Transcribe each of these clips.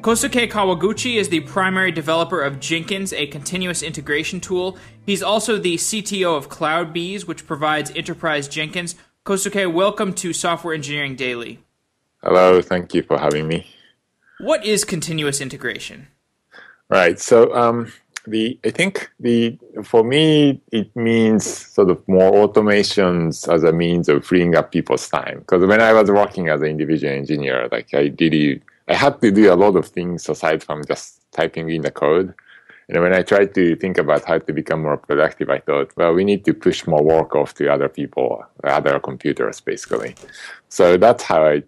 Kohsuke Kawaguchi is the primary developer of Jenkins, a continuous integration tool. He's also the CTO of CloudBees, which provides enterprise Jenkins. Kohsuke, welcome to Software Engineering Daily. Hello, thank you for having me. What is continuous integration? Right. So um, the I think the for me it means sort of more automations as a means of freeing up people's time. Because when I was working as an individual engineer, like I really I had to do a lot of things aside from just typing in the code. And when I tried to think about how to become more productive, I thought, well, we need to push more work off to other people, other computers, basically. So that's how I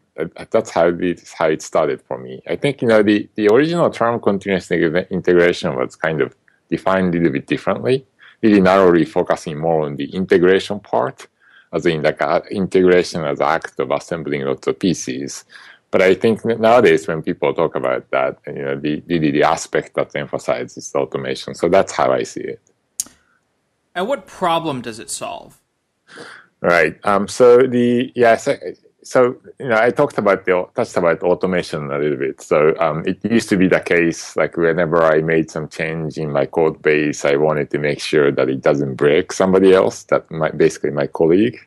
that's how it how it started for me. I think you know the the original term continuous integration was kind of defined a little bit differently, really narrowly focusing more on the integration part, as in like uh, integration as act of assembling lots of pieces. But I think nowadays when people talk about that, you know, the, the, the aspect that's emphasized is automation. So that's how I see it. And what problem does it solve? Right. Um, so the yeah, so, so you know, I talked about the touched about automation a little bit. So um, it used to be the case, like whenever I made some change in my code base, I wanted to make sure that it doesn't break somebody else, that my basically my colleague.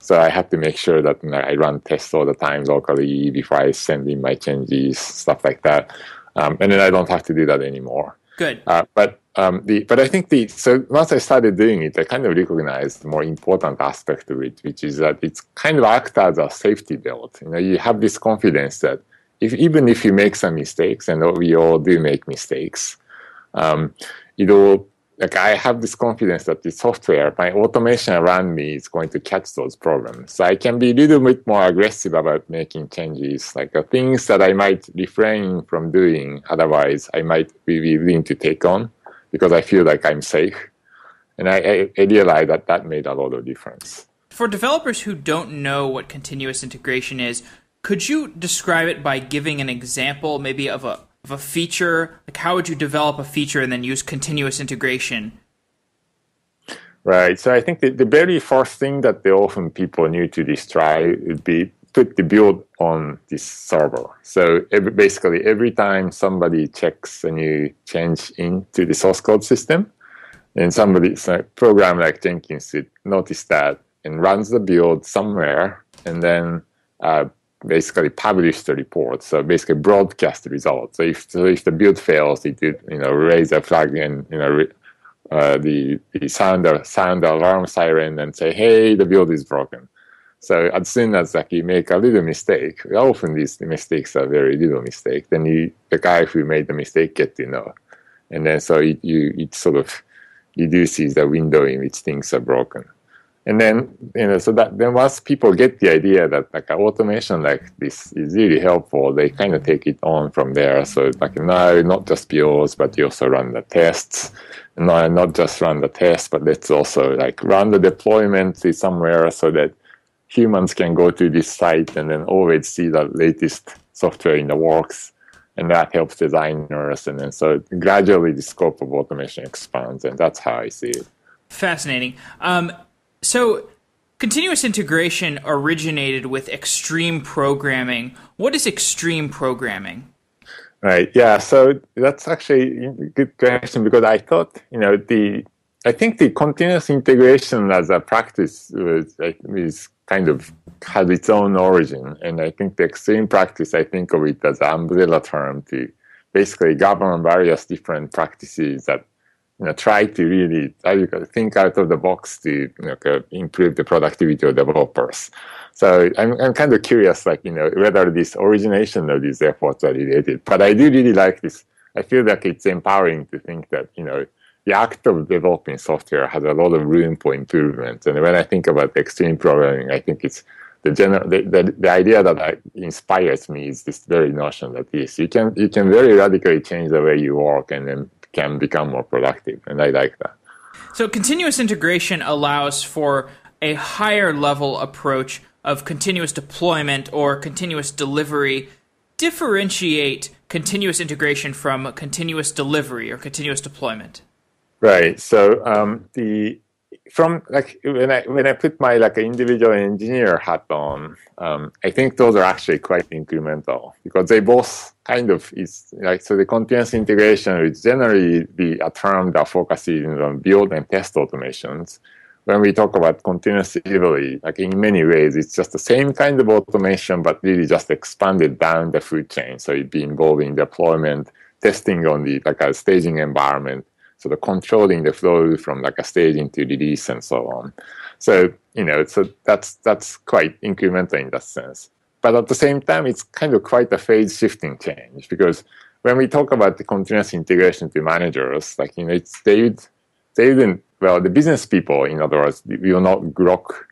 So I have to make sure that you know, I run tests all the time locally before I send in my changes, stuff like that. Um, and then I don't have to do that anymore. Good. Uh, but um, the but I think the so once I started doing it, I kind of recognized the more important aspect of it, which is that it's kind of act as a safety belt. You know, you have this confidence that if even if you make some mistakes, and we all do make mistakes, um, it'll like I have this confidence that the software, my automation around me is going to catch those problems. So I can be a little bit more aggressive about making changes, like the things that I might refrain from doing. Otherwise, I might be willing to take on because I feel like I'm safe. And I, I, realized that that made a lot of difference. For developers who don't know what continuous integration is, could you describe it by giving an example, maybe of a of a feature? Like, how would you develop a feature and then use continuous integration? Right. So I think the, the very first thing that the often people need to try would be put the build on this server. So every, basically, every time somebody checks a new change into the source code system, and somebody, program like Jenkins, would notice that and runs the build somewhere, and then uh, basically publish the report. So basically broadcast the results. So if so if the build fails, it would you know raise a flag and you know uh, the the sound sound alarm siren and say, hey, the build is broken. So as soon as like you make a little mistake, often these mistakes are very little mistake. Then you the guy who made the mistake get to know, and then so it, you it sort of reduces the window in which things are broken and then you know so that then once people get the idea that like automation like this is really helpful they kind of take it on from there. So like no not just builds but you also run the tests. No not just run the tests but let's also like run the deployment somewhere so that humans can go to this site and then always see the latest software in the works. And that helps designers. And then so gradually the scope of automation expands and that's how i see it. Fascinating. Um, so, continuous integration originated with extreme programming. What is extreme programming? Right. Yeah. So that's actually a good question because I thought, you know, the I think the continuous integration as a practice is kind of has its own origin, and I think the extreme practice I think of it as an umbrella term to basically govern various different practices that you know, try to really think out of the box to you know, improve the productivity of developers. So I'm, I'm kind of curious, like, you know, whether this origination of these efforts are related. But I do really like this. I feel like it's empowering to think that, you know, the act of developing software has a lot of room for improvement. And when I think about extreme programming, I think it's the general the, the, the idea that inspires me is this very notion that yes, you can you can very radically change the way you work and then can become more productive. And I like that. So, continuous integration allows for a higher level approach of continuous deployment or continuous delivery. Differentiate continuous integration from continuous delivery or continuous deployment. Right. So, um, the from like when I when I put my like individual engineer hat on, um, I think those are actually quite incremental because they both kind of is like so the continuous integration would generally be a term that focuses on build and test automations. When we talk about continuous delivery, like in many ways, it's just the same kind of automation, but really just expanded down the food chain. So it'd be involving deployment, testing on the like a staging environment, sort of controlling the flow from like a staging to release and so on. So you know, so that's that's quite incremental in that sense. But at the same time, it's kind of quite a phase shifting change because when we talk about the continuous integration to managers, like you know, it's they would they didn't well the business people, in other words, will not grok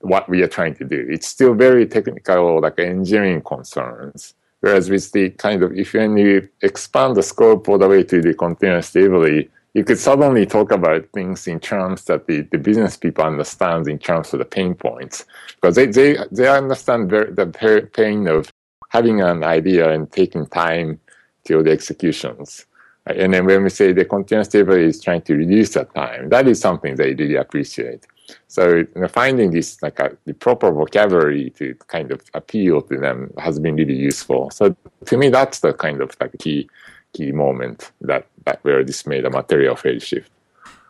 what we are trying to do. It's still very technical, like engineering concerns. Whereas with the kind of, if you expand the scope all the way to the continuous delivery, you could suddenly talk about things in terms that the, the business people understand in terms of the pain points. Because they, they, they understand the pain of having an idea and taking time till the executions. And then when we say the continuous delivery is trying to reduce that time, that is something they really appreciate. So you know, finding this like a, the proper vocabulary to kind of appeal to them has been really useful. So to me, that's the kind of like key key moment that, that where this made a material phase shift.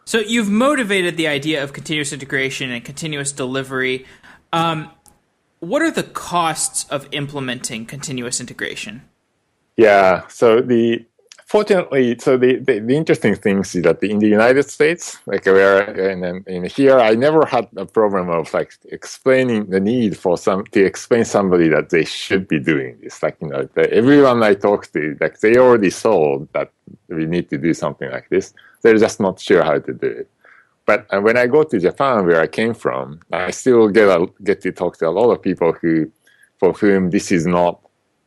So you've motivated the idea of continuous integration and continuous delivery. Um, what are the costs of implementing continuous integration? Yeah, so the fortunately, so the, the, the, interesting thing is that in the United States, like where in, in here, I never had a problem of like explaining the need for some to explain somebody that they should be doing this. Like you know, everyone I talk to, like they already saw that we need to do something like this. They're just not sure how to do it. But uh, when I go to Japan, where I came from, I still get a, get to talk to a lot of people who, for whom this is not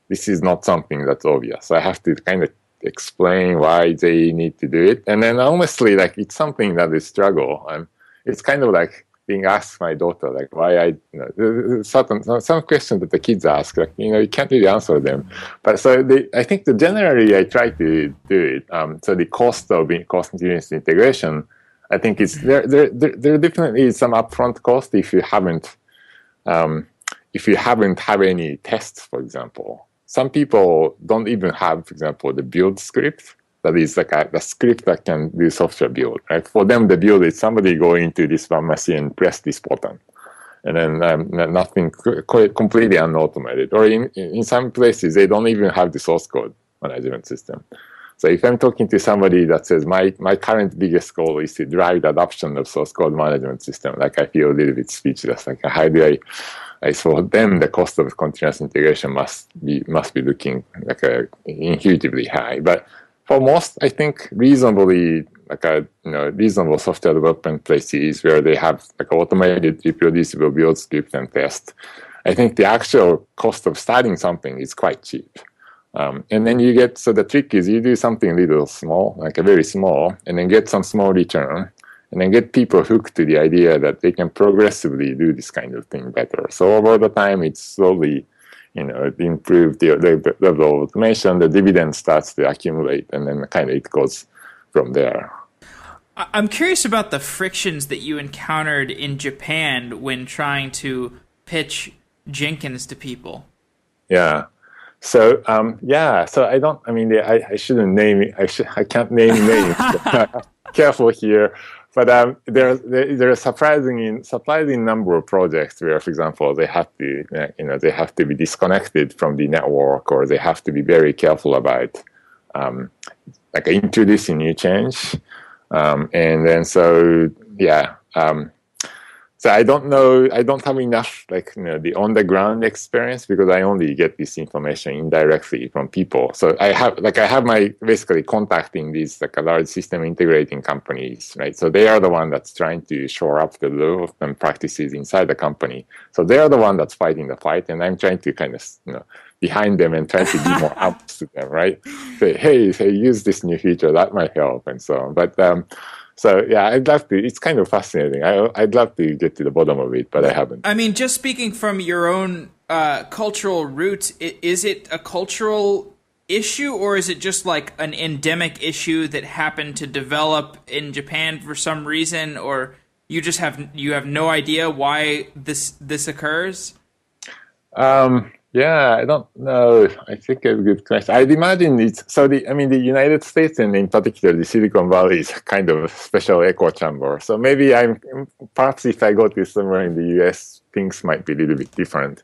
this is not something that's obvious. I have to kind of explain why they need to do it. And then honestly, like it's something that is struggle. And it's kind of like being asked my daughter, like why I, you know, certain, some questions that the kids ask, like, you know, you can't really answer them. But so the, I think the generally I try to do it. Um, so the cost of cost continuous integration, I think it's there, there, there, there definitely is some upfront cost if you haven't, um, if you haven't have any tests, for example some people don't even have, for example, the build script. That is like a, script that can do software build. Right? For them, the build is somebody going to this pharmacy and press this button, and then um, nothing completely unautomated. Or in in some places, they don't even have the source code management system. So if I'm talking to somebody that says my, my current biggest goal is to drive the adoption of source code management system, like I feel a little bit speechless. Like how do I for them, the cost of continuous integration must be must be looking like a intuitively high. But for most, I think reasonably like a you know reasonable software development places where they have like automated reproducible build script and test. I think the actual cost of starting something is quite cheap. Um, and then you get so the trick is you do something little small, like a very small, and then get some small return, and then get people hooked to the idea that they can progressively do this kind of thing better. So over the time, it's slowly, you know, improve the, the level of automation. The dividend starts to accumulate, and then kind of it goes from there. I'm curious about the frictions that you encountered in Japan when trying to pitch Jenkins to people. Yeah. So um, yeah, so I don't. I mean, I, I shouldn't name. I. I can't name names. careful here. But um, there, there, are surprising surprising number of projects where, for example, they have to, you know, they have to be disconnected from the network, or they have to be very careful about, um, like introducing new change, um, and then so yeah, um, so I don't know. I don't have enough like you know the on the ground experience because I only get this information indirectly from people. So I have like I have my basically contacting these like a large system integrating companies, right? So they are the one that's trying to shore up the development practices inside the company. So they are the one that's fighting the fight, and I'm trying to kind of you know behind them and trying to be more up to them, right? Say, hey, hey, use this new feature that might help, and so on. But um, so yeah, I'd love to. It's kind of fascinating. I, I'd love to get to the bottom of it, but I haven't. I mean, just speaking from your own uh, cultural roots, is it a cultural issue or is it just like an endemic issue that happened to develop in Japan for some reason? Or you just have you have no idea why this this occurs? Um, yeah, I don't know. I think a good question. I'd imagine it's so. The I mean, the United States and in particular the Silicon Valley is kind of a special echo chamber. So maybe I'm perhaps if I go to somewhere in the U.S., things might be a little bit different.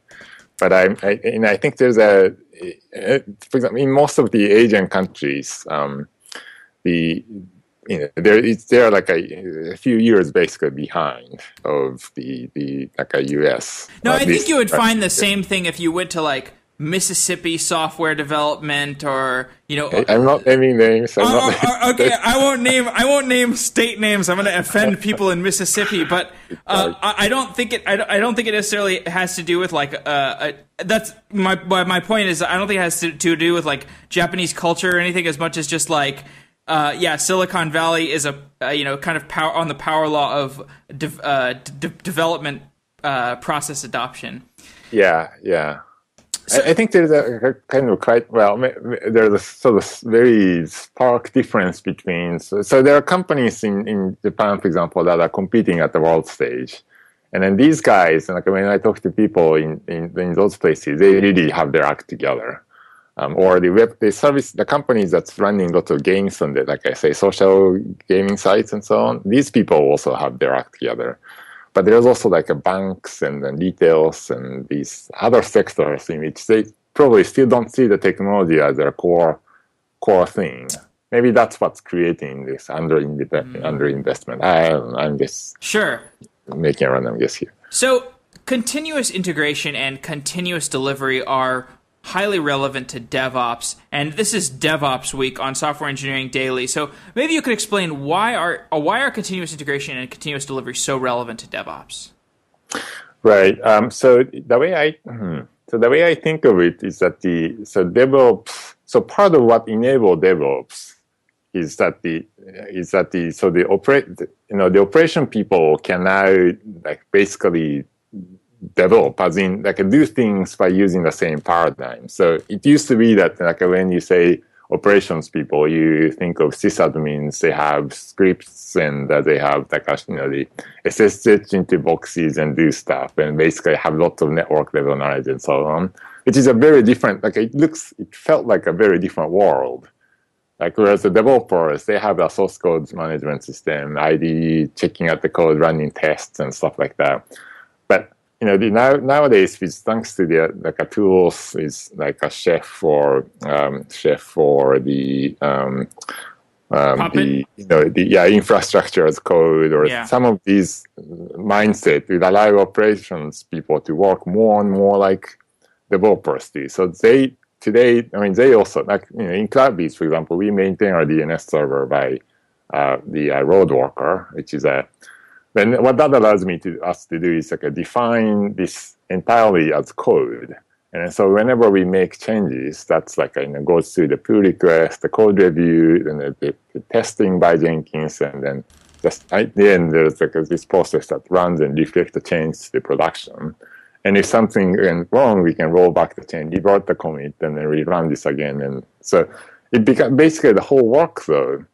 But I'm, I, and I think there's a, for example, in most of the Asian countries, um, the you know, there it's they're like a, a, few years basically behind of the the like a US. No, I think you would find the same thing if you went to like Mississippi software development or you know I'm not naming names. I'm uh, not, okay, I won't name I won't name state names. I'm going to offend people in Mississippi, but uh, I, don't think it I, don't think it necessarily has to do with like uh, a, that's my my point is I don't think it has to, to do with like Japanese culture or anything as much as just like uh, yeah, Silicon Valley is a, uh, you know kind of power on the power law of de- uh, de- development uh, process adoption. Yeah, yeah. So, I, I, think there's a, a, kind of quite well. There's a sort of very stark difference between. So, so there are companies in, in Japan, for example, that are competing at the world stage. And then these guys, like when I talk to people in, in, in those places, they really have their act together um, or the web, the service, the companies that's running lots of games on it, like I say, social gaming sites and so on. These people also have their act together. But there's also like a banks and, and retails and these other sectors in which they probably still don't see the technology as their core core thing. Maybe that's what's creating this under mm. under investment. I I'm just sure making a random guess here. So continuous integration and continuous delivery are highly relevant to DevOps. And this is DevOps week on Software Engineering Daily. So maybe you could explain why are uh, why are continuous integration and continuous delivery so relevant to DevOps? Right. Um, so the way I hmm, so the way I think of it is that the so DevOps so part of what enable DevOps is that the is that the so the operate you know the operation people can now like basically develop, as in like do things by using the same paradigm. So it used to be that like when you say operations people, you think of sysadmins. They have scripts and uh, they have like you know the SSH into boxes and do stuff, and basically have lots of network level knowledge and so on. Which is a very different. Like it looks, it felt like a very different world. Like whereas the developers, they have a source code management system, IDE, checking out the code, running tests and stuff like that. You know, the, now nowadays, with thanks to the like a tools is like a chef or um, chef for the um, um, the you know the yeah infrastructure as code or yeah. some of these mindset will allow operations people to work more and more like developers do. So they today, I mean, they also like you know in CloudBees, for example, we maintain our DNS server by uh, the uh, Roadworker, which is a then what that allows me to us to do is like define this entirely as code. And so whenever we make changes, that's like you know, goes through the pull request, the code review, and the, the, the testing by Jenkins, and then just at the end there's like this process that runs and reflects the change to the production. And if something went wrong, we can roll back the change, revert the commit, and then rerun this again. And so it becomes basically the whole workflow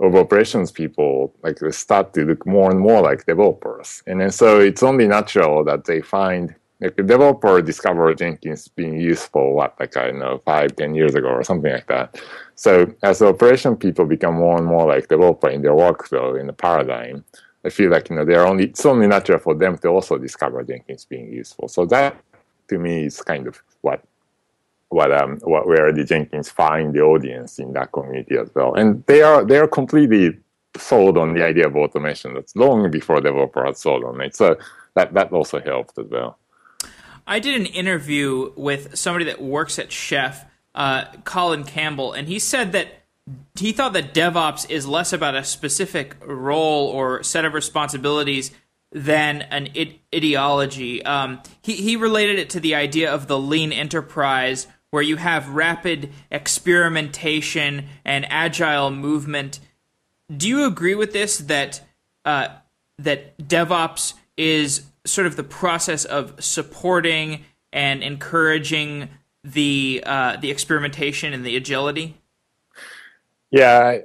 of operations people like start to look more and more like developers. And then so it's only natural that they find like a developer discovered jenkins being useful what like i don't know five ten years ago or something like that. So as operation people become more and more like developer in their workflow in the paradigm i feel like you know they're only it's only natural for them to also discover jenkins being useful. So that to me is kind of what what um what where the Jenkins find the audience in that community as well, and they are they are completely sold on the idea of automation. That's long before developers sold on it. So that that also helped as well. I did an interview with somebody that works at Chef, uh, Colin Campbell, and he said that he thought that DevOps is less about a specific role or set of responsibilities than an ideology. Um, he, he related it to the idea of the lean enterprise where you have rapid experimentation and agile movement. Do you agree with this that uh, that DevOps is sort of the process of supporting and encouraging the uh, the experimentation and the agility? Yeah,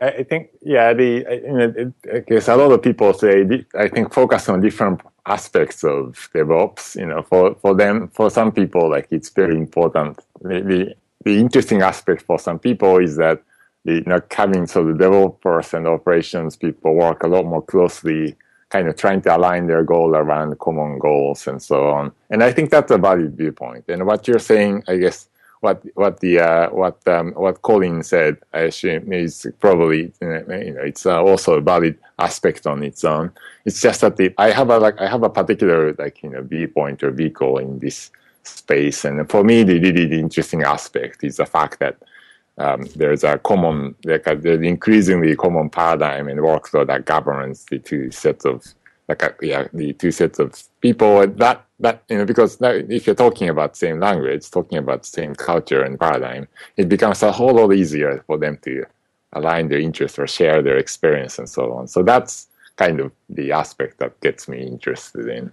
I think yeah, the you know, I guess a lot of people say I think focus on different aspects of DevOps. You know, for for them, for some people, like it's very important. The the, the interesting aspect for some people is that the you know, having so the developers and operations people work a lot more closely, kind of trying to align their goal around common goals and so on. And I think that's a valid viewpoint. And what you're saying, I guess what what the uh, what um, what Colin said, I assume is probably you know it's uh, also a valid aspect on its own. It's just that the, I have a like I have a particular like you know viewpoint or vehicle in this space, and for me the really the interesting aspect is the fact that um, there's a common like a, increasingly common paradigm and workflow that governs the two sets of like a, yeah the two sets of people that that you know because if you're talking about same language talking about same culture and paradigm it becomes a whole lot easier for them to align their interests or share their experience and so on. So that's kind of the aspect that gets me interested in.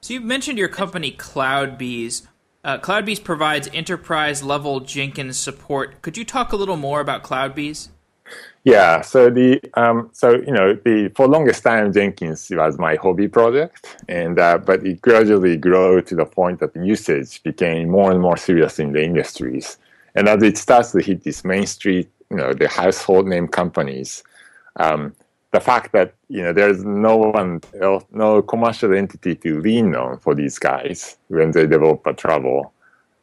So you mentioned your company cloudbees. Uh, cloudbees provides enterprise level jenkins support. Could you talk a little more about cloudbees yeah, so the um, so you know the for longest time Jenkins was my hobby project, and uh, but it gradually grew to the point that the usage became more and more serious in the industries, and as it starts to hit this main street, you know, the household name companies, um, the fact that you know there's no one else, no commercial entity to lean on for these guys when they develop a trouble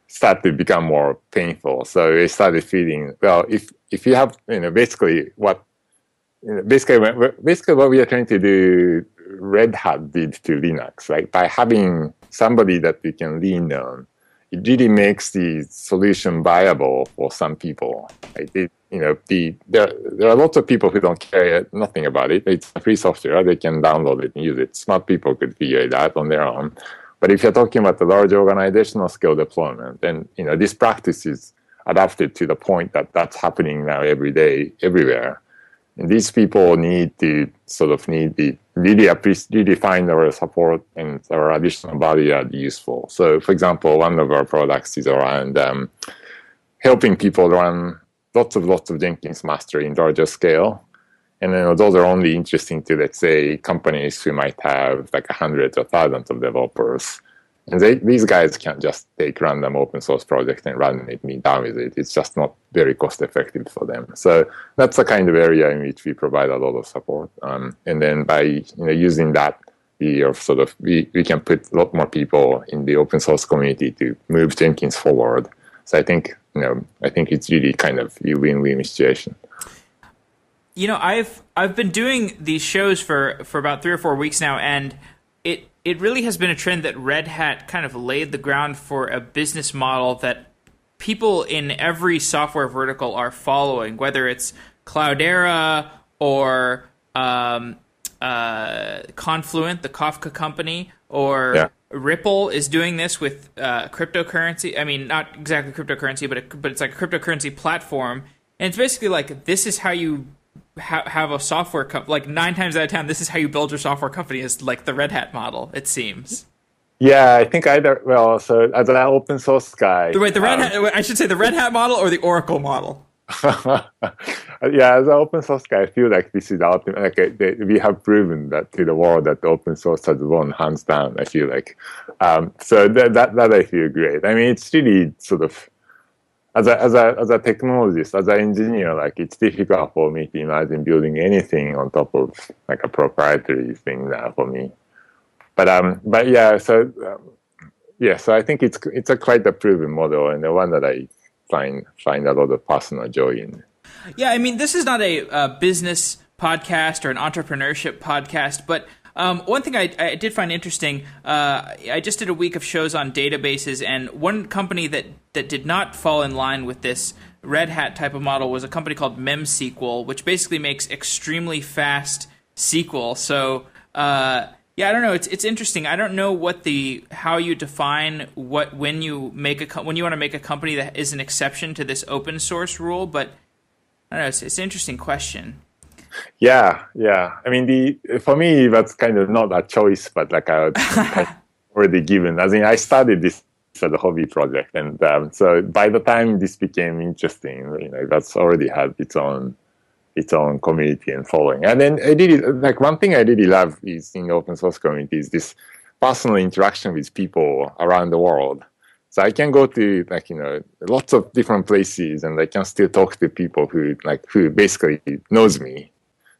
start to become more painful. So they started feeling well. If if you have you know basically what you know, basically basically what we are trying to do, Red Hat did to Linux, right? By having somebody that you can lean on, it really makes the solution viable for some people. Right? It, you know, the there there are lots of people who don't care nothing about it. It's free software; they can download it and use it. Smart people could figure it out on their own. But if you're talking about the large organizational scale deployment, then you know this practice is adapted to the point that that's happening now every day, everywhere. And these people need to sort of need the really find our support and our additional value add useful. So, for example, one of our products is around um, helping people run lots of lots of Jenkins master in larger scale and then those are only interesting to, let's say, companies who might have like hundreds or thousands of developers. And they, these guys can't just take random open source project and run it, me down with it. It's just not very cost effective for them. So that's the kind of area in which we provide a lot of support. Um, and then by you know using that, we are sort of we, we can put a lot more people in the open source community to move Jenkins forward. So I think you know I think it's really kind of a win-win situation you know, I've I've been doing these shows for for about three or four weeks now, and it it really has been a trend that Red Hat kind of laid the ground for a business model that people in every software vertical are following, whether it's Cloudera or um, uh, Confluent, the Kafka company, or yeah. Ripple is doing this with uh, cryptocurrency. I mean, not exactly cryptocurrency, but it, but it's like a cryptocurrency platform, and it's basically like this is how you ha- have a software company. Like nine times out of ten, this is how you build your software company. Is like the Red Hat model. It seems. Yeah, I think either. Well, so as an open source guy, wait, the Red um, Hat. I should say the Red Hat model or the Oracle model. yeah, as an open source guy, I feel like this is ultimate. Like uh, they, we have proven that to the world that the open source has won hands down. I feel like, um, so that, that that I feel great. I mean, it's really sort of as a as a as a technologist, as an engineer, like it's difficult for me to imagine building anything on top of like a proprietary thing now for me. But um, but yeah, so um, yeah, so I think it's it's a quite a proven model and the one that I find find a lot of personal joy in. Yeah, I mean, this is not a, a business podcast or an entrepreneurship podcast, but um, one thing I, I, did find interesting, uh, I just did a week of shows on databases, and one company that, that did not fall in line with this Red Hat type of model was a company called MemSQL, which basically makes extremely fast SQL. So, uh, yeah, I don't know. It's it's interesting. I don't know what the how you define what when you make a when you want to make a company that is an exception to this open source rule, but I don't know. It's, it's an interesting question. Yeah, yeah. I mean, the for me that's kind of not a choice, but like I already given. I mean, I started this as a hobby project, and um, so by the time this became interesting, you know, that's already had its own its own community and following. And then I really like one thing I really love is in open source community is this personal interaction with people around the world. So I can go to like you know lots of different places, and I can still talk to people who like who basically knows me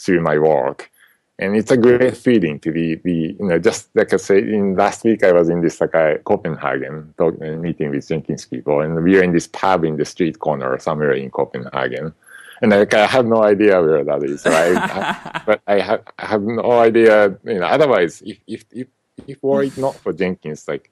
through my work, and it's a great feeling to be be you know just like I say in last week I was in this like a Copenhagen talk, uh, meeting with Jenkins people, and we were in this pub in the street corner somewhere in Copenhagen and like I have no idea where that is. Right? but I have I have no idea. You know, otherwise, if if if if were it not for Jenkins, like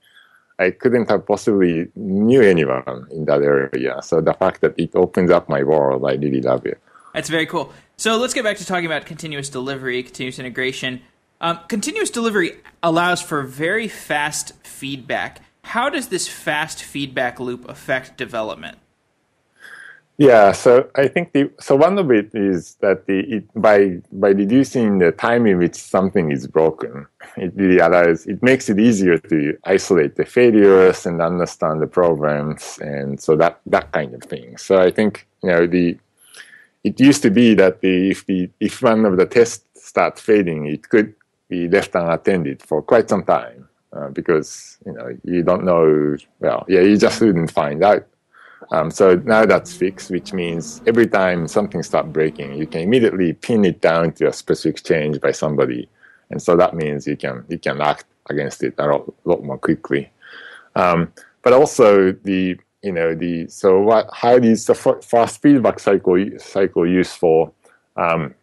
I couldn't have possibly knew anyone in that area. So the fact that it opens up my world, I really love it. That's very cool. So let's get back to talking about continuous delivery, continuous integration. Um, continuous delivery allows for very fast feedback. How does this fast feedback loop affect development? Yeah, so I think the so one of it is that the it, by by reducing the time in which something is broken, it really allows it makes it easier to isolate the failures and understand the problems, and so that that kind of thing. So I think you know the it used to be that the if the if one of the tests start failing, it could be left unattended for quite some time uh, because you know you don't know well yeah you just wouldn't find out um, so now that's fixed, which means every time something starts breaking, you can immediately pin it down to a specific change by somebody, and so that means you can you can act against it a lot, lot more quickly. Um, but also the you know the so what how is the fast feedback cycle cycle useful? Um,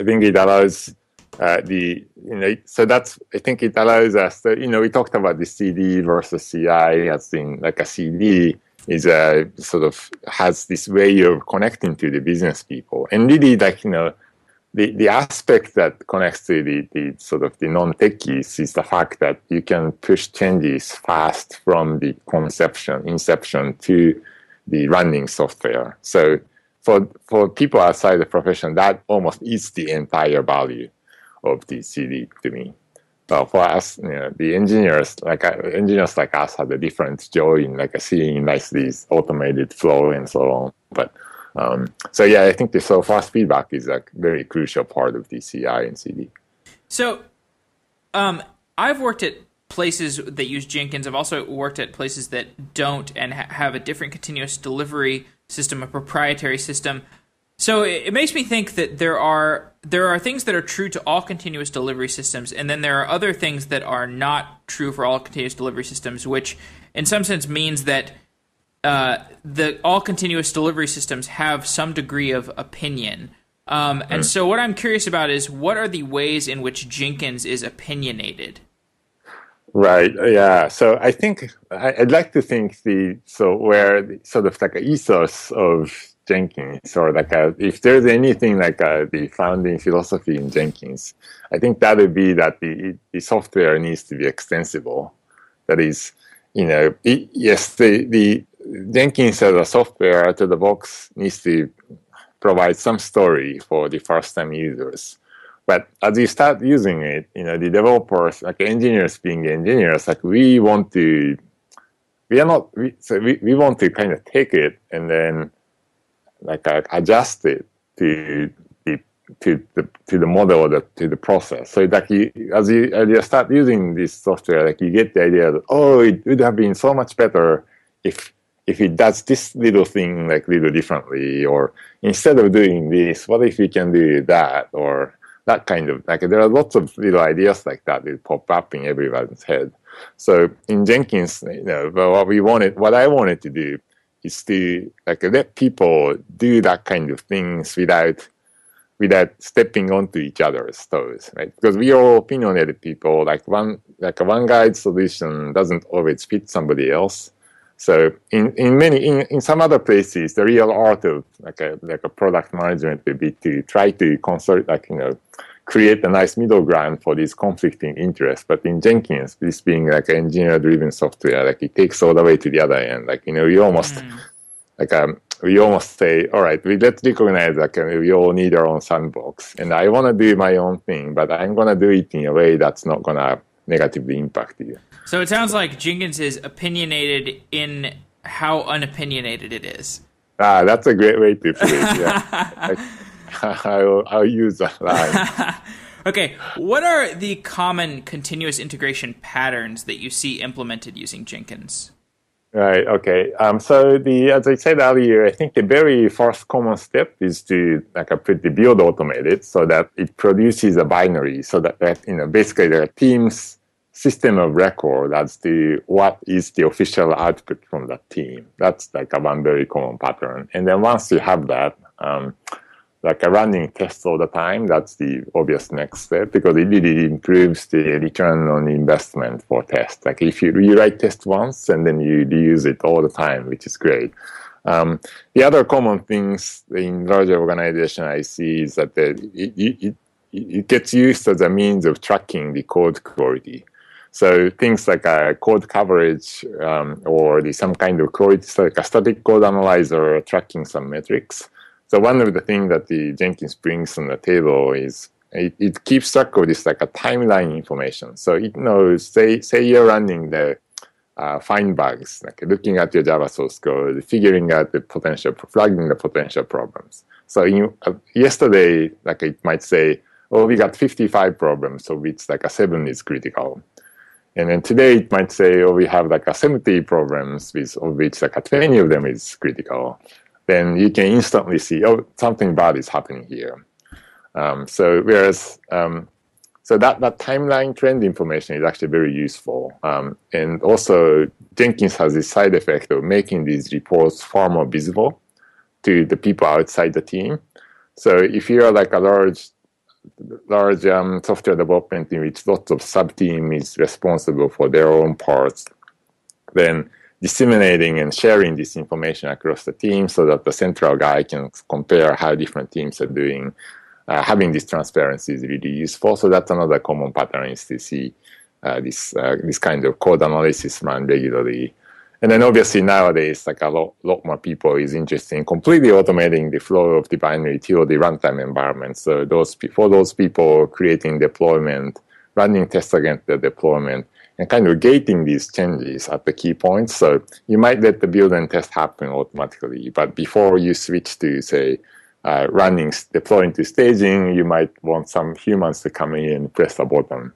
I think it allows uh, the you know so that's I think it allows us to, you know we talked about the CD versus CI as in like a CD is a sort of has this way of connecting to the business people and really like you know the, the aspect that connects to the, the sort of the non-techies is the fact that you can push changes fast from the conception inception to the running software so for for people outside the profession that almost is the entire value of the cd to me well, for us, you know, the engineers like uh, engineers like us have a different joy in like seeing nice these automated flow and so on. But um, so yeah, I think the so fast feedback is a very crucial part of the CI and CD. So, um, I've worked at places that use Jenkins. I've also worked at places that don't and ha- have a different continuous delivery system, a proprietary system. So it, makes me think that there are there are things that are true to all continuous delivery systems, and then there are other things that are not true for all continuous delivery systems, which in some sense means that uh, the all continuous delivery systems have some degree of opinion. Um, and mm. so, what I'm curious about is what are the ways in which Jenkins is opinionated? Right. Yeah. So I think I'd like to think the so where sort of like a ethos of Jenkins, or like a, if there's anything like a, the founding philosophy in Jenkins, I think that would be that the, the software needs to be extensible. That is, you know, it, yes, the, the Jenkins as a software out of the box needs to provide some story for the first time users. But as you start using it, you know, the developers, like engineers being engineers, like we want to, we are not, we, so we, we want to kind of take it and then like uh, adjust it to the to the to the model the, to the process. So like you, as you as you start using this software, like you get the idea that oh, it would have been so much better if if it does this little thing like little differently, or instead of doing this, what if we can do that, or that kind of like there are lots of little ideas like that that pop up in everyone's head. So in Jenkins, you know, what we wanted, what I wanted to do is to like let people do that kind of things without without stepping onto each other's toes, right? Because we are opinionated people. Like one like one guide solution doesn't always fit somebody else. So in, in many in, in some other places, the real art of like a like a product management would be to try to consult like you know create a nice middle ground for these conflicting interests. But in Jenkins, this being like engineer driven software, like it takes all the way to the other end. Like, you know, you almost, mm. like, um, we almost say, all right, we let's recognize that like, we all need our own sandbox. And I want to do my own thing, but I'm going to do it in a way that's not going to negatively impact you. So it sounds like Jenkins is opinionated in how unopinionated it is. Ah, that's a great way to put it. Yeah. I'll, I'll use that line. okay, what are the common continuous integration patterns that you see implemented using Jenkins? Right. Okay. Um, so the as I said earlier, I think the very first common step is to like put the build automated so that it produces a binary, so that, that you know basically there are team's system of record as the what is the official output from that team. That's like a one very common pattern. And then once you have that, um, like a running test all the time, that's the obvious next step because it really improves the return on investment for test. Like if you, you write test once and then you use it all the time, which is great. Um, the other common things in larger organization I see is that the, it, it, it gets used as a means of tracking the code quality. So things like a code coverage um, or the, some kind of quality, like a static code analyzer tracking some metrics so one of the things that the Jenkins brings on the table is it, it keeps track of this like a timeline information. So it knows, say, say you're running the uh, FindBugs, like looking at your Java source code, figuring out the potential, flagging the potential problems. So in, uh, yesterday, like it might say, oh, we got 55 problems, so it's like a seven is critical. And then today it might say, oh, we have like a 70 problems, with, of which like a 20 of them is critical then you can instantly see, oh, something bad is happening here. Um, so whereas, um, so that, that timeline trend information is actually very useful. Um, and also Jenkins has this side effect of making these reports far more visible to the people outside the team. So if you're like a large large um, software development in which lots of sub team is responsible for their own parts, then disseminating and sharing this information across the team so that the central guy can compare how different teams are doing. Uh, having this transparency is really useful. So that's another common pattern is to see uh, this uh, this kind of code analysis run regularly. And then obviously nowadays, like a lot, lot more people is interested in completely automating the flow of the binary to the runtime environment. So those for those people creating deployment, running tests against the deployment, and kind of gating these changes at the key points. So you might let the build and test happen automatically, but before you switch to say uh, running, deploying to staging, you might want some humans to come in and press a button.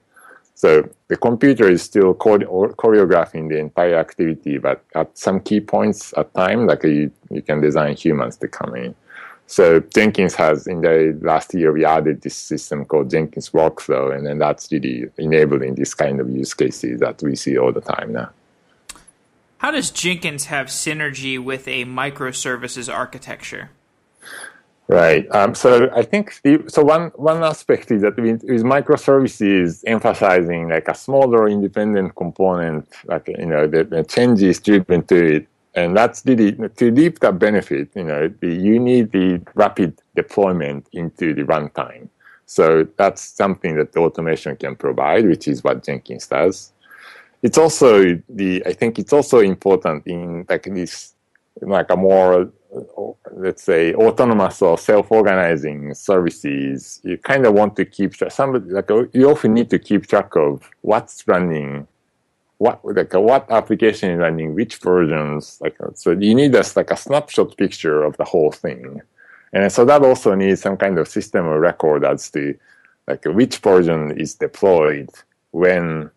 So the computer is still choreographing the entire activity, but at some key points at time, like uh, you, you can design humans to come in. So Jenkins has in the last year we added this system called Jenkins Workflow, and then that's really enabling this kind of use cases that we see all the time now. How does Jenkins have synergy with a microservices architecture? Right. Um, so I think the, so. One one aspect is that with, with microservices emphasizing like a smaller independent component, like you know the, the changes driven to it and that's really to reap that benefit. You know, the, you need the rapid deployment into the runtime. So that's something that the automation can provide, which is what Jenkins does. It's also the I think it's also important in like this like a more let's say autonomous or self-organizing services. You kind of want to keep track. Somebody like uh, you often need to keep track of what's running what like uh, what application is running, which versions. Like uh, so, you need just like a snapshot picture of the whole thing, and so that also needs some kind of system of record as to like which version is deployed when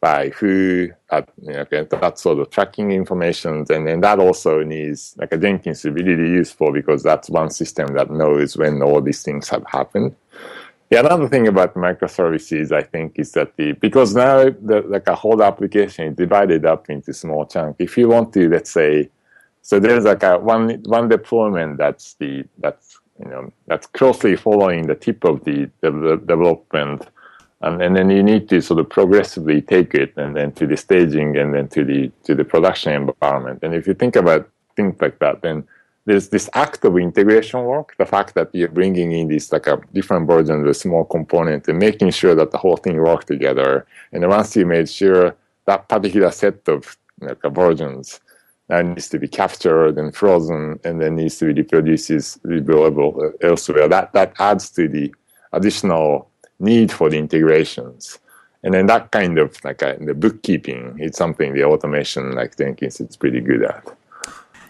by who at you know, that sort of tracking information and then that also needs like a jenkins be really useful because that's one system that knows when all these things have happened yeah, another thing about microservices, I think, is that the because now the, like a whole application is divided up into small chunks. If you want to, let's say, so there's like a one one deployment that's the that's you know that's closely following the tip of the, the, the development, and, and then you need to sort of progressively take it and then to the staging and then to the to the production environment. And if you think about things like that, then there's this act of integration work, the fact that you're bringing in these like a different versions of a small component and making sure that the whole thing works together. And once you made sure that particular set of like, versions that needs to be captured and frozen and then needs to be reproduced is available elsewhere, that, that adds to the additional need for the integrations. And then that kind of like a, the bookkeeping is something the automation like Jenkins is pretty good at.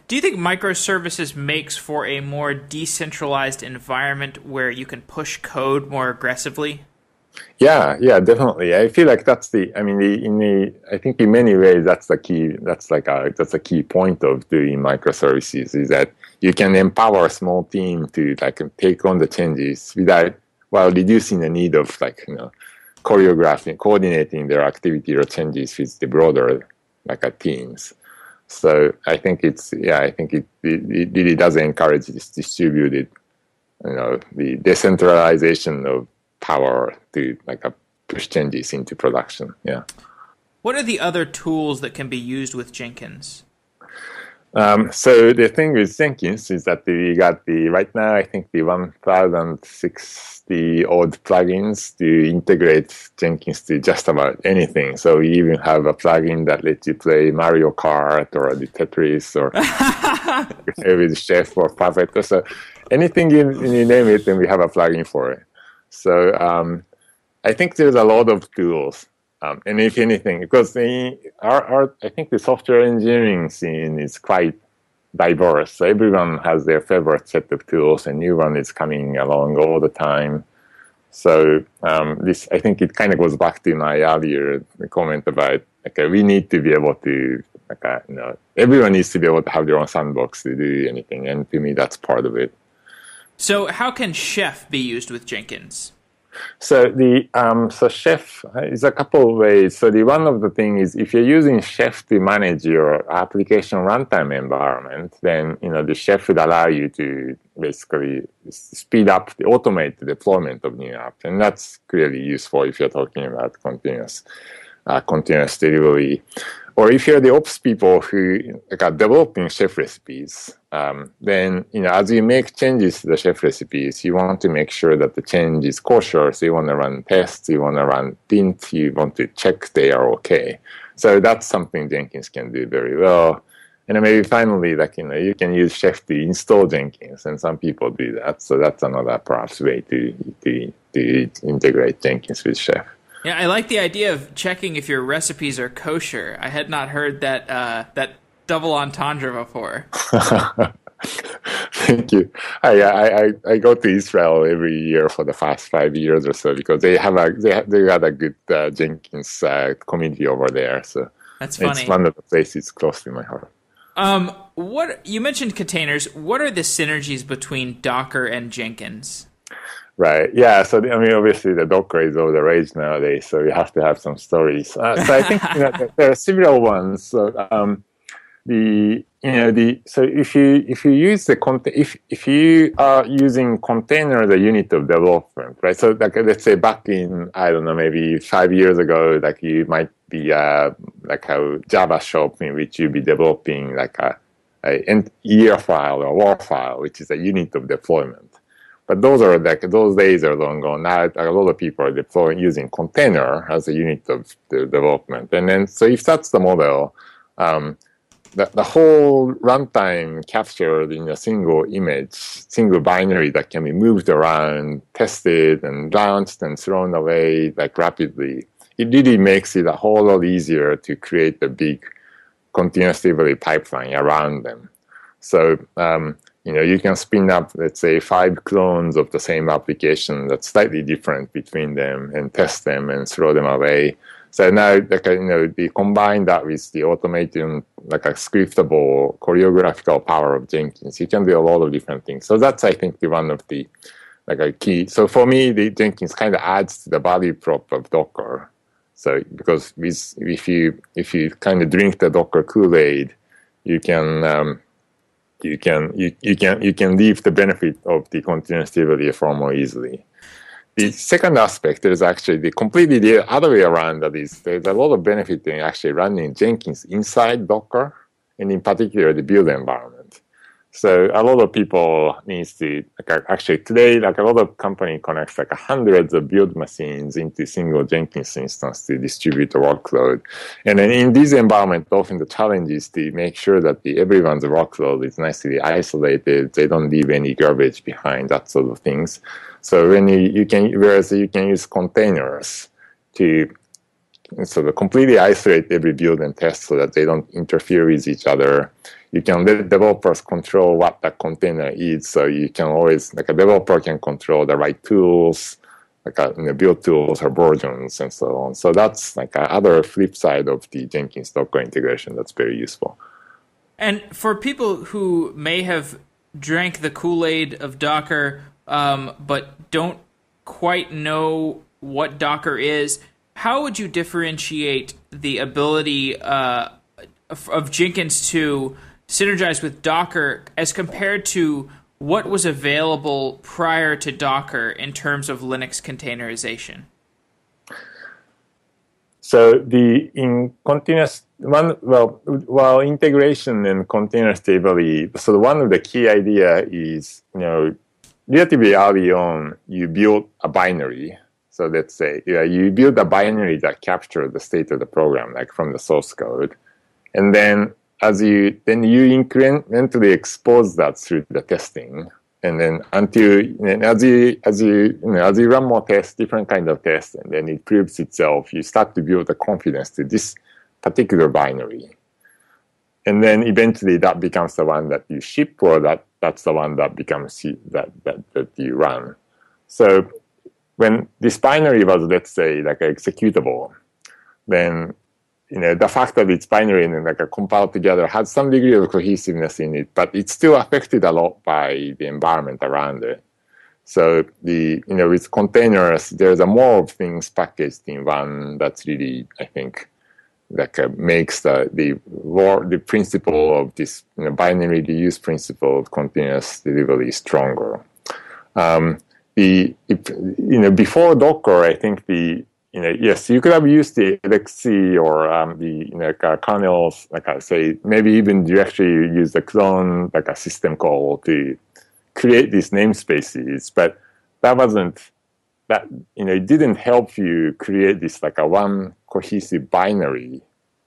Do you think microservices makes for a more decentralized environment where you can push code more aggressively? Yeah, yeah, definitely. I feel like that's the. I mean, the, in the. I think in many ways that's the key. That's like a. That's a key point of doing microservices is that you can empower a small team to like take on the changes without while reducing the need of like you know choreographing, coordinating their activity or changes with the broader like a teams. So I think it's yeah, I think it, it, it really does encourage this distributed, you know, the decentralization of power to like a push changes into production. Yeah. What are the other tools that can be used with Jenkins? Um, so the thing with Jenkins is that we got the right now I think the 1060 odd plugins to integrate Jenkins to just about anything. So we even have a plugin that lets you play Mario Kart or the Tetris or with Chef or Puppet. So anything you, you name it, then we have a plugin for it. So um, I think there's a lot of tools. Um, and if anything, because the, our, our, I think the software engineering scene is quite diverse. So everyone has their favorite set of tools, and new one is coming along all the time. So um, this, I think, it kind of goes back to my earlier comment about okay, we need to be able to, like, uh, you know, everyone needs to be able to have their own sandbox to do anything, and to me, that's part of it. So, how can Chef be used with Jenkins? So the um, so Chef is a couple of ways. So the one of the thing is if you're using Chef to manage your application runtime environment, then you know the Chef would allow you to basically speed up the automate the deployment of new apps, and that's clearly useful if you're talking about continuous uh, continuous delivery or if you're the ops people who like, are developing chef recipes, um, then you know as you make changes to the chef recipes, you want to make sure that the change is kosher. So you want to run tests, you want to run lint, you want to check they are okay. So that's something Jenkins can do very well. And maybe finally, like you know, you can use Chef to install Jenkins, and some people do that. So that's another perhaps way to to, to integrate Jenkins with Chef. Yeah, I like the idea of checking if your recipes are kosher. I had not heard that uh, that double entendre before. Thank you. I, I I go to Israel every year for the past five years or so because they have a they have, they got a good uh, Jenkins uh, community over there. So that's funny. It's one of the places close to my heart. Um, what you mentioned containers. What are the synergies between Docker and Jenkins? Right. Yeah. So I mean, obviously, the Docker is all the rage nowadays, so you have to have some stories. Uh, so I think you know, there are several ones. So um, the you know the so if you if you use the content if if you are using container as a unit of development, right? So like let's say back in I don't know maybe five years ago, like you might be uh, like a Java shop in which you'd be developing like a, a ER file or WAR file, which is a unit of deployment but those are like those days are long gone. Now a lot of people are deploying using container as a unit of the development. And then so if that's the model, um, the, the whole runtime captured in a single image, single binary that can be moved around, tested and launched and thrown away like rapidly. It really makes it a whole lot easier to create a big continuous delivery pipeline around them. So um, you know, you can spin up, let's say, five clones of the same application that's slightly different between them and test them and throw them away. So now, like, you know, the combine that with the automation, like a scriptable choreographical power of Jenkins, you can do a lot of different things. So that's, I think, the one of the like a key. So for me, the Jenkins kind of adds to the value prop of Docker. So because with, if you if you kind of drink the Docker Kool Aid, you can um, you can you, you can you can leave the benefit of the continuous delivery far more easily. The second aspect is actually the completely the other way around. That is, there's a lot of benefit in actually running Jenkins inside Docker, and in particular the build environment. So a lot of people needs to like actually today like a lot of company connects like hundreds of build machines into single Jenkins instance to distribute the workload. And then in this environment, often the challenge is to make sure that the, everyone's workload is nicely isolated. They don't leave any garbage behind, that sort of things. So when you, you can, whereas you can use containers to sort of completely isolate every build and test so that they don't interfere with each other you can let developers control what the container is. So you can always, like a developer can control the right tools, like a, you know, build tools or versions and so on. So that's like another flip side of the Jenkins Docker integration that's very useful. And for people who may have drank the Kool Aid of Docker, um, but don't quite know what Docker is, how would you differentiate the ability uh, of Jenkins to synergize with Docker as compared to what was available prior to Docker in terms of Linux containerization? So the in continuous one well well integration and container stability. So one of the key idea is you know relatively early on you build a binary. So let's say yeah, you build a binary that captures the state of the program, like from the source code, and then as you then you incrementally expose that through the testing. And then until as you as you, you know, as you run more tests different kind of tests and then it proves itself you start to build the confidence to this particular binary. And then eventually that becomes the one that you ship or that that's the one that becomes that that, that you run. So when this binary was let's say like executable then you know, the fact that it's binary and like a compiled together has some degree of cohesiveness in it, but it's still affected a lot by the environment around it. So the you know with containers, there's a more of things packaged in one that's really I think like uh, makes the the the principle of this you know, binary reuse principle of continuous delivery stronger. Um, the you know before Docker, I think the you know, yes, you could have used the LXC or um, the you know, like, kernels, like I say, maybe even directly use the clone, like a system call to create these namespaces, but that wasn't that you know it didn't help you create this like a one cohesive binary,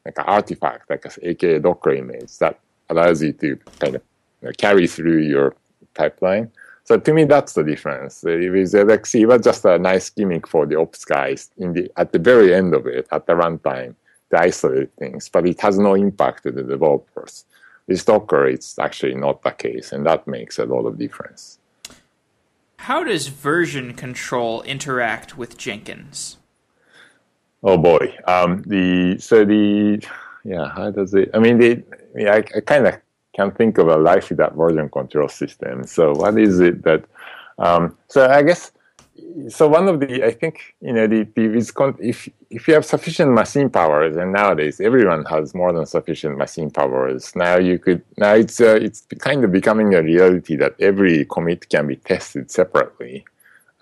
like an artifact, like a aka Docker image that allows you to kind of you know, carry through your pipeline. So to me, that's the difference. With LXC, it was just a nice gimmick for the ops guys in the at the very end of it, at the runtime, to isolate things, but it has no impact to the developers. With Docker, it's actually not the case, and that makes a lot of difference. How does version control interact with Jenkins? Oh boy, um, the so the yeah, how does it? I mean, the yeah, I, I kind of can think of a life without version control system. So what is it that? Um, so I guess so. One of the I think you know the, the if if you have sufficient machine powers, and nowadays everyone has more than sufficient machine powers. Now you could now it's uh, it's kind of becoming a reality that every commit can be tested separately.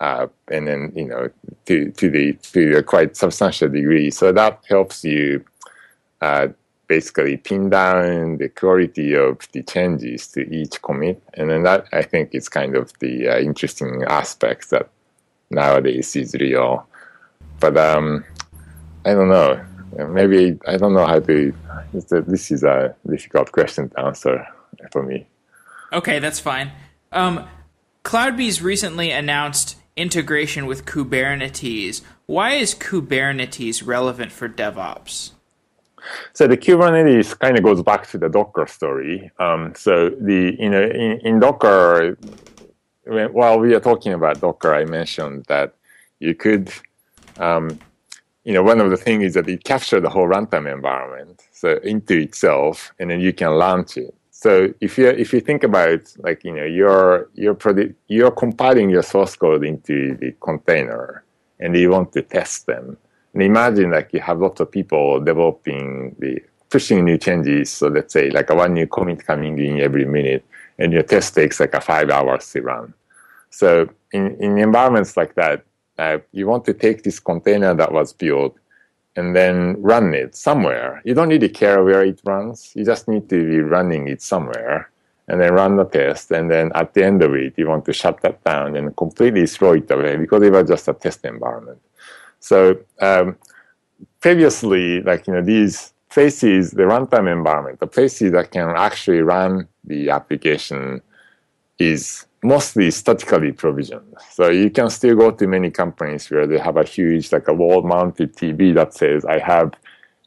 Uh, and then you know to to the to a quite substantial degree. So that helps you uh, basically pin down the quality of the changes to each commit. And then that I think is kind of the uh, interesting aspect that nowadays is real. But um, I don't know. Maybe I don't know how to. This is a difficult question to answer for me. Okay, that's fine. Um, CloudBees recently announced integration with Kubernetes. Why is Kubernetes relevant for DevOps? So the Kubernetes kind of goes back to the Docker story. Um, so the you know in, in Docker, while we are talking about Docker, I mentioned that you could, um, you know, one of the things is that it captures the whole runtime environment so into itself, and then you can launch it. So if you if you think about like you know you're you're produ- you're compiling your source code into the container, and you want to test them and imagine like you have lots of people developing the pushing new changes. So let's say like a one new commit coming in every minute, and your test takes like a five hours to run. So in, in environments like that, uh, you want to take this container that was built and then run it somewhere. You don't really care where it runs. You just need to be running it somewhere and then run the test. And then at the end of it, you want to shut that down and completely throw it away because it was just a test environment. So um, previously, like you know, these places, the runtime environment, the places that can actually run the application is mostly statically provisioned. So you can still go to many companies where they have a huge, like a wall-mounted TV that says, "I have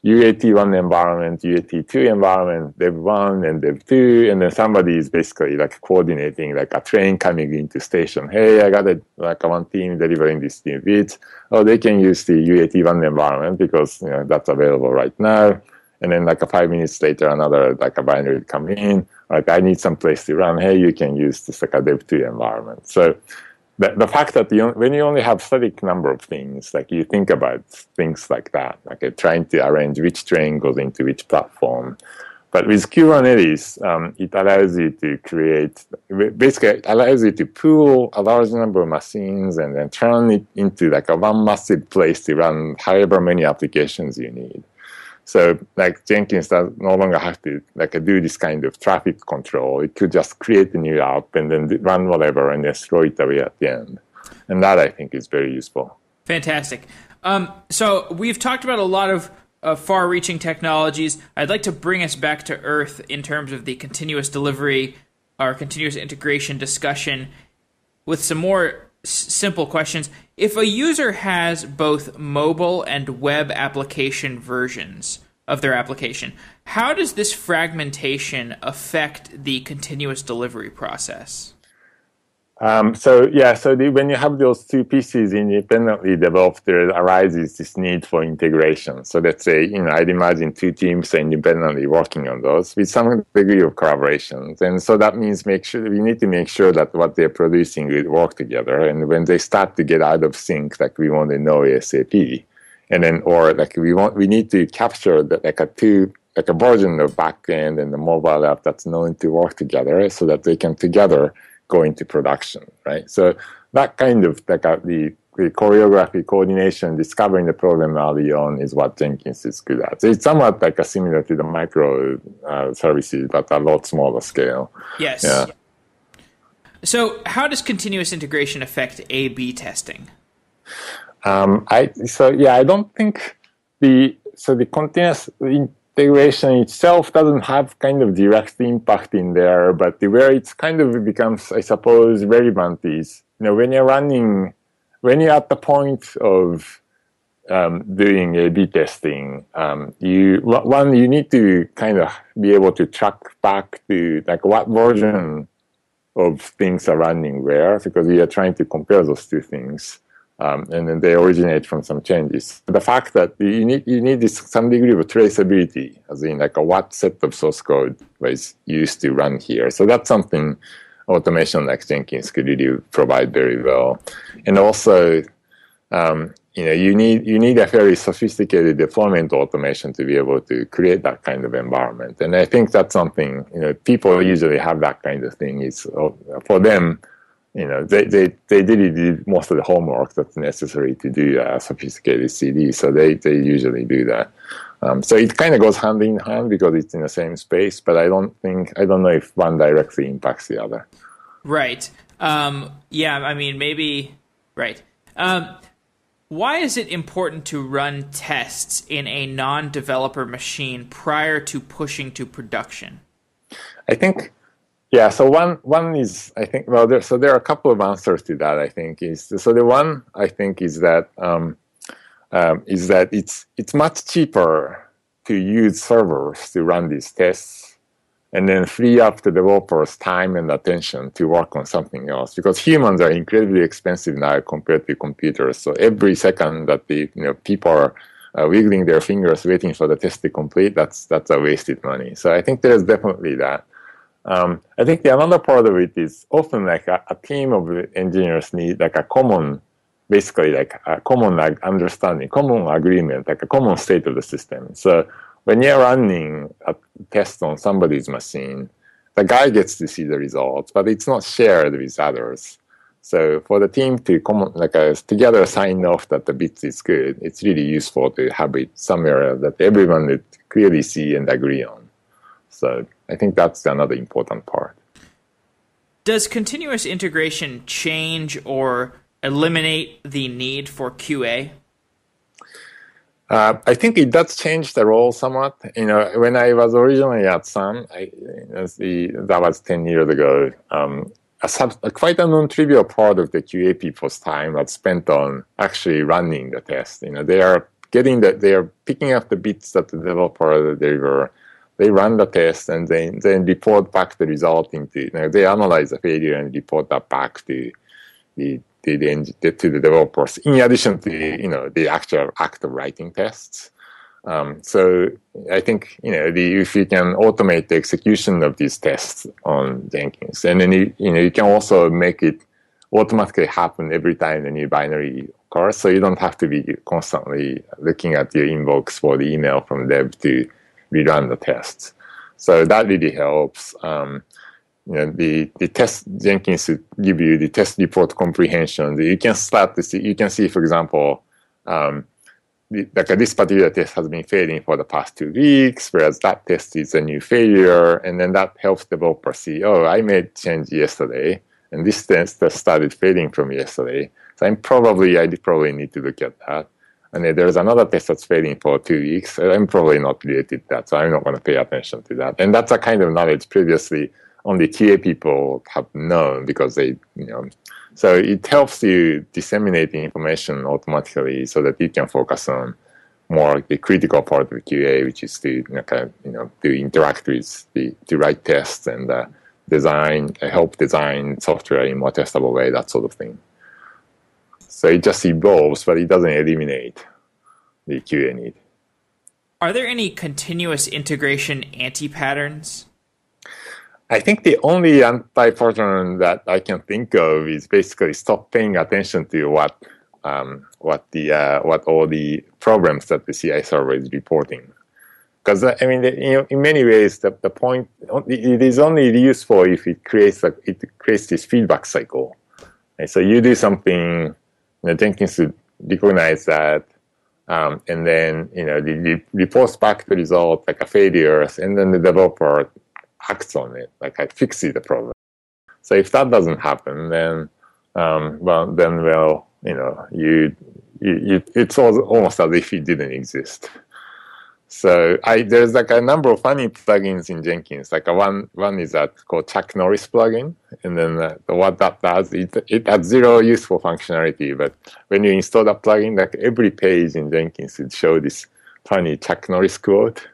UAT1 environment, UAT2 environment, Dev1 and Dev2, and then somebody is basically like coordinating like a train coming into station. Hey, I got a, like one team delivering this new bits. Oh, they can use the UAT1 environment because you know that's available right now. And then like a five minutes later, another like a binary come in. Like I need some place to run. Hey, you can use this like a Dev2 environment. So the, the fact that you, when you only have static number of things, like you think about things like that, like uh, trying to arrange which train goes into which platform. But with Kubernetes, um, it allows you to create, basically allows you to pool a large number of machines and then turn it into like a one massive place to run however many applications you need. So like Jenkins does no longer have to like do this kind of traffic control. It could just create a new app and then run whatever and then throw it away at the end. And that I think is very useful. Fantastic. Um, so we've talked about a lot of uh, far-reaching technologies. I'd like to bring us back to earth in terms of the continuous delivery or continuous integration discussion with some more simple questions. If a user has both mobile and web application versions of their application, how does this fragmentation affect the continuous delivery process? Um, so yeah, so the, when you have those two pieces independently developed, there arises this need for integration. So let's say, you know, I'd imagine two teams independently working on those with some degree of collaboration. And so that means make sure we need to make sure that what they're producing will work together. And when they start to get out of sync, like we want to know ASAP. And then, or like we want, we need to capture the, like a two like a version of backend and the mobile app that's known to work together so that they can together go into production, right? So that kind of like uh, the, the choreography, coordination, discovering the problem early on is what Jenkins is good at. So it's somewhat like a similar to the micro uh, services, but a lot smaller scale. Yes. Yeah. So how does continuous integration affect A/B testing? Um, I so yeah, I don't think the so the continuous integration itself doesn't have kind of direct impact in there, but where it's kind of becomes, I suppose, relevant is, you know, when you're running, when you're at the point of um, doing A/B testing, um, you one you need to kind of be able to track back to like what version of things are running where, because you are trying to compare those two things um, and then they originate from some changes. The fact that you need you need this some degree of traceability, as in like a what set of source code was used to run here. So that's something automation like Jenkins could really provide very well. And also, um, you know, you need you need a very sophisticated deployment automation to be able to create that kind of environment. And I think that's something you know people usually have that kind of thing. It's uh, for them you know, they, they, they did, did most of the homework that's necessary to do a sophisticated CD. So they, they usually do that. Um, so it kind of goes hand in hand because it's in the same space, but I don't think, I don't know if one directly impacts the other. Right. Um, yeah, I mean, maybe, right. Um, why is it important to run tests in a non developer machine prior to pushing to production? I think yeah, so one one is I think well there so there are a couple of answers to that I think is so the one I think is that um, um, is that it's it's much cheaper to use servers to run these tests and then free up the developers time and attention to work on something else because humans are incredibly expensive now compared to computers. So every second that the you know people are uh, wiggling their fingers waiting for the test to complete that's that's a wasted money. So I think there's definitely that um, I think the another part of it is often like a, a, team of engineers need like a common, basically like a common like understanding, common agreement, like a common state of the system. So when you're running a test on somebody's machine, the guy gets to see the results, but it's not shared with others. So for the team to come like uh, together sign off that the bit is good, it's really useful to have it somewhere that everyone would clearly see and agree on. So I think that's another important part. Does continuous integration change or eliminate the need for QA? Uh, I think it does change the role somewhat. You know, when I was originally at Sun, I, the, that was 10 years ago, um, a sub, a quite a non-trivial part of the QA people's time was spent on actually running the test. You know, they are getting that they are picking up the bits that the developer deliver. They run the test and then then report back the result into. You know, they analyze the failure and report that back to the to the, to the developers. In addition to you know the actual act of writing tests. Um, so I think you know the, if you can automate the execution of these tests on Jenkins, and then you, you know you can also make it automatically happen every time a new binary occurs, so you don't have to be constantly looking at your inbox for the email from dev to rerun the tests. So that really helps. Um, you know, the, the test Jenkins give you the test report comprehension. You can start to see, you can see, for example, um, like this particular test has been failing for the past two weeks, whereas that test is a new failure, and then that helps developer see, oh, I made change yesterday, and this test started failing from yesterday, so I'm probably I probably need to look at that. And then there's another test that's failing for two weeks, I'm probably not related to that, so I'm not going to pay attention to that. And that's a kind of knowledge previously only QA people have known because they, you know, so it helps you disseminate the information automatically so that you can focus on more the critical part of QA, which is to you know, kind of, you know to interact with the to write tests and uh, design, help design software in more testable way, that sort of thing. So it just evolves, but it doesn't eliminate the QA need. Are there any continuous integration anti patterns? I think the only anti-pattern that I can think of is basically stop paying attention to what um, what the uh, what all the problems that the CI server is reporting. Because uh, I mean, you know, in many ways, the, the point it is only useful if it creates a, it creates this feedback cycle. And so you do something, you know, Jenkins recognize that, um, and then you know, the, the reports back the result like a failure, and then the developer acts on it, like I fix the problem. So if that doesn't happen, then um, well, then well, you know, you, you, you it's almost as if it didn't exist. So I there's like a number of funny plugins in Jenkins. Like one one is that called Chuck Norris plugin, and then what that does it it has zero useful functionality. But when you install that plugin, like every page in Jenkins, it show this funny Chuck Norris quote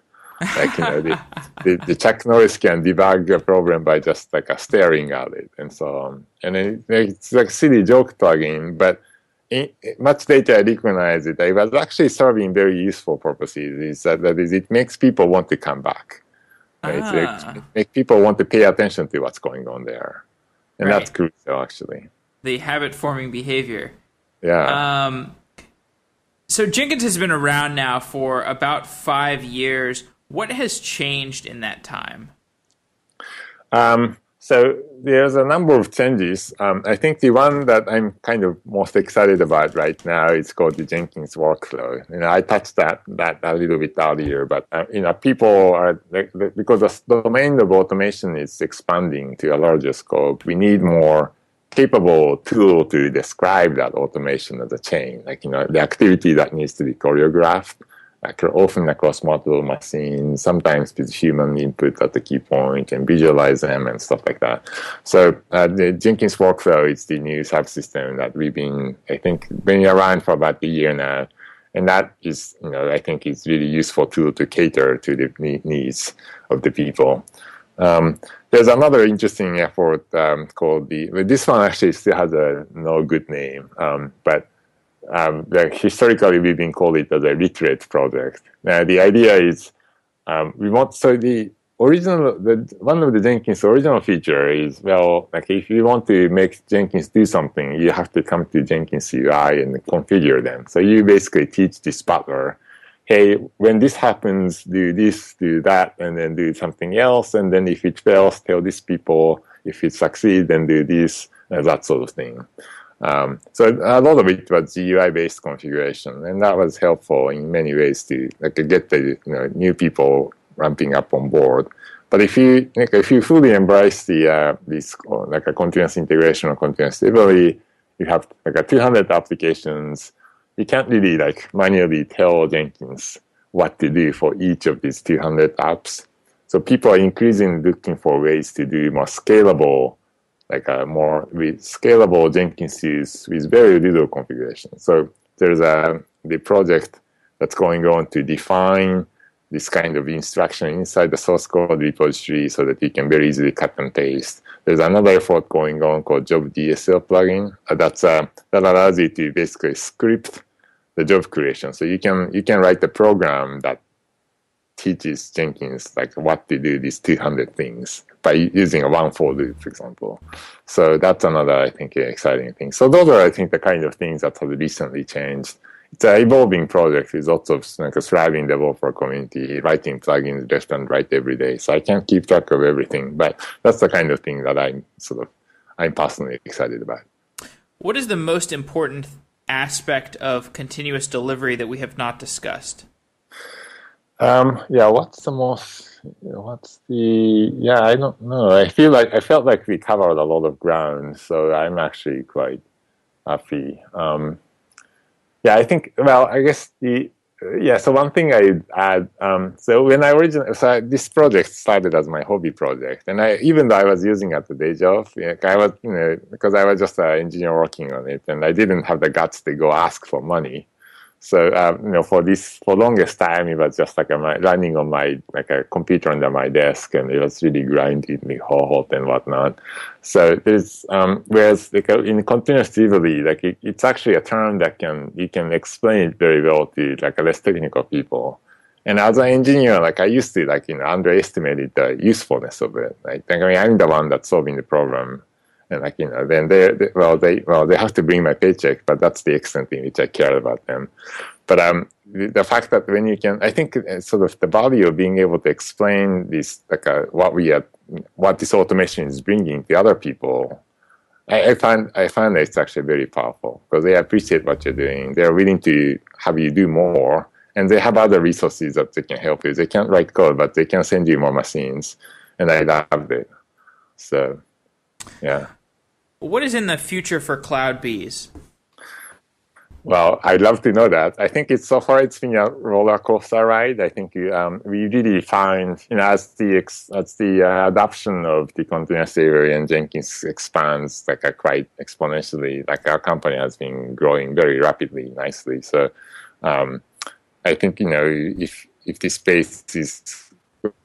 like you know the, the, the Chuck Norris can debug a problem by just like staring at it and so on. And it, it's like silly joke plugin, but in, much later I recognize it. It was actually serving very useful purposes. Is that, that is, it makes people want to come back. Right? Ah. It makes people want to pay attention to what's going on there, and right. that's crucial actually. The habit forming behavior. Yeah. Um, so Jenkins has been around now for about five years. What has changed in that time? Um, so there's a number of changes. Um, I think the one that I'm kind of most excited about right now is called the Jenkins workflow. You know, I touched that that a little bit earlier, but uh, you know, people are because the domain of automation is expanding to a larger scope. We need more capable tool to describe that automation as a chain, like you know, the activity that needs to be choreographed often across multiple machines, sometimes with human input at the key point and visualize them and stuff like that. So uh, the Jenkins workflow is the new subsystem that we've been, I think, been around for about a year now. And that is, you know, I think is really useful tool to cater to the needs of the people. Um, there's another interesting effort um, called the. This one actually still has a no good name, um, but um, historically we've been called it as a literate project. Now the idea is um, we want so the original the one of the Jenkins original feature is well like if you want to make Jenkins do something you have to come to Jenkins UI and configure them. So you basically teach this butler, hey when this happens do this do that and then do something else and then if it fails tell these people if it succeeds then do this that sort of thing. Um, so a lot of it was GUI-based configuration, and that was helpful in many ways to like get the you know, new people ramping up on board. But if you like, if you fully embrace the uh, this like a continuous integration or continuous delivery, you have like a 200 applications. You can't really like manually tell Jenkins what to do for each of these 200 apps. So people are increasingly looking for ways to do more scalable like a more with scalable Jenkins with very little configuration. So there's a the project that's going on to define this kind of instruction inside the source code repository so that you can very easily cut and paste. There's another effort going on called Job DSL plugin uh, that's uh, that allows you to basically script the job creation. So you can you can write the program that teaches Jenkins like what to do these 200 things by using a one for loop, for example. So that's another I think exciting thing. So those are I think the kind of things that have recently changed it's an evolving project with lots of like a thriving developer community, writing plugins left and right every day. So I can't keep track of everything, but that's the kind of thing that I'm sort of I'm personally excited about. What is the most important aspect of continuous delivery that we have not discussed? Um, yeah, what's the most? What's the? Yeah, I don't know. I feel like I felt like we covered a lot of ground, so I'm actually quite happy. Um, yeah, I think. Well, I guess the yeah. So one thing I add. Um, so when I originally, so I, this project started as my hobby project, and I even though I was using it at the day job, I was you know because I was just an engineer working on it, and I didn't have the guts to go ask for money. So um, you know, for this for longest time, it was just like running on my like a computer under my desk, and it was really grinding me hot and whatnot. So there's um, whereas like uh, in continuous delivery, like it, it's actually a term that can you can explain it very well to like less technical people. And as an engineer, like I used to like you know underestimate the usefulness of it. Like I mean, I'm the one that's solving the problem and like you know then they, they, well they well they have to bring my paycheck but that's the extent in which i care about them but um the, fact that when you can i think uh, sort of the value of being able to explain this like uh, what we are what this automation is bringing to other people I, I find I find that it's actually very powerful because they appreciate what you're doing. They're willing to have you do more, and they have other resources that they can help you. They can't write code, but they can send you more machines, and I love it. So, yeah. What is in the future for CloudBees? Well, I'd love to know that. I think it's so far it's been a roller coaster ride. I think um, we really find, you know, as the as the uh, adoption of the continuous delivery and Jenkins expands like uh, quite exponentially, like our company has been growing very rapidly, nicely. So um, I think you know if if this space is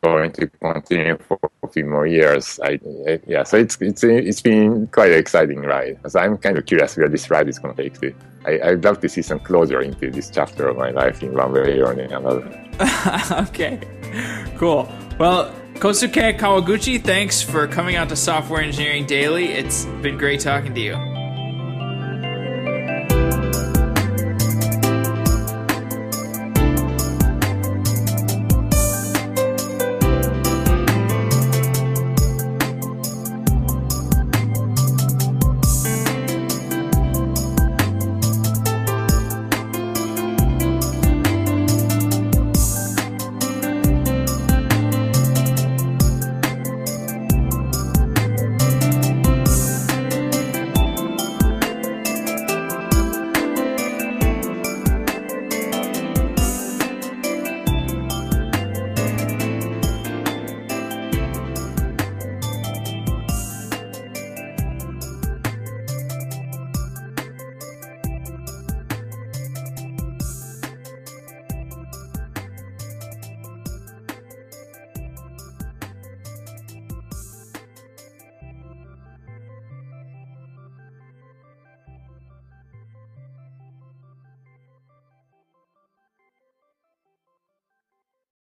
going to continue for a few more years. I, I, yeah, so it's it's it's been quite an exciting ride. So I'm kind of curious where this ride is going to take me. I, I'd love to see some closure into this chapter of my life in one way or another. okay, cool. Well, Kohsuke Kawaguchi, thanks for coming out to Software Engineering Daily. It's been great talking to you.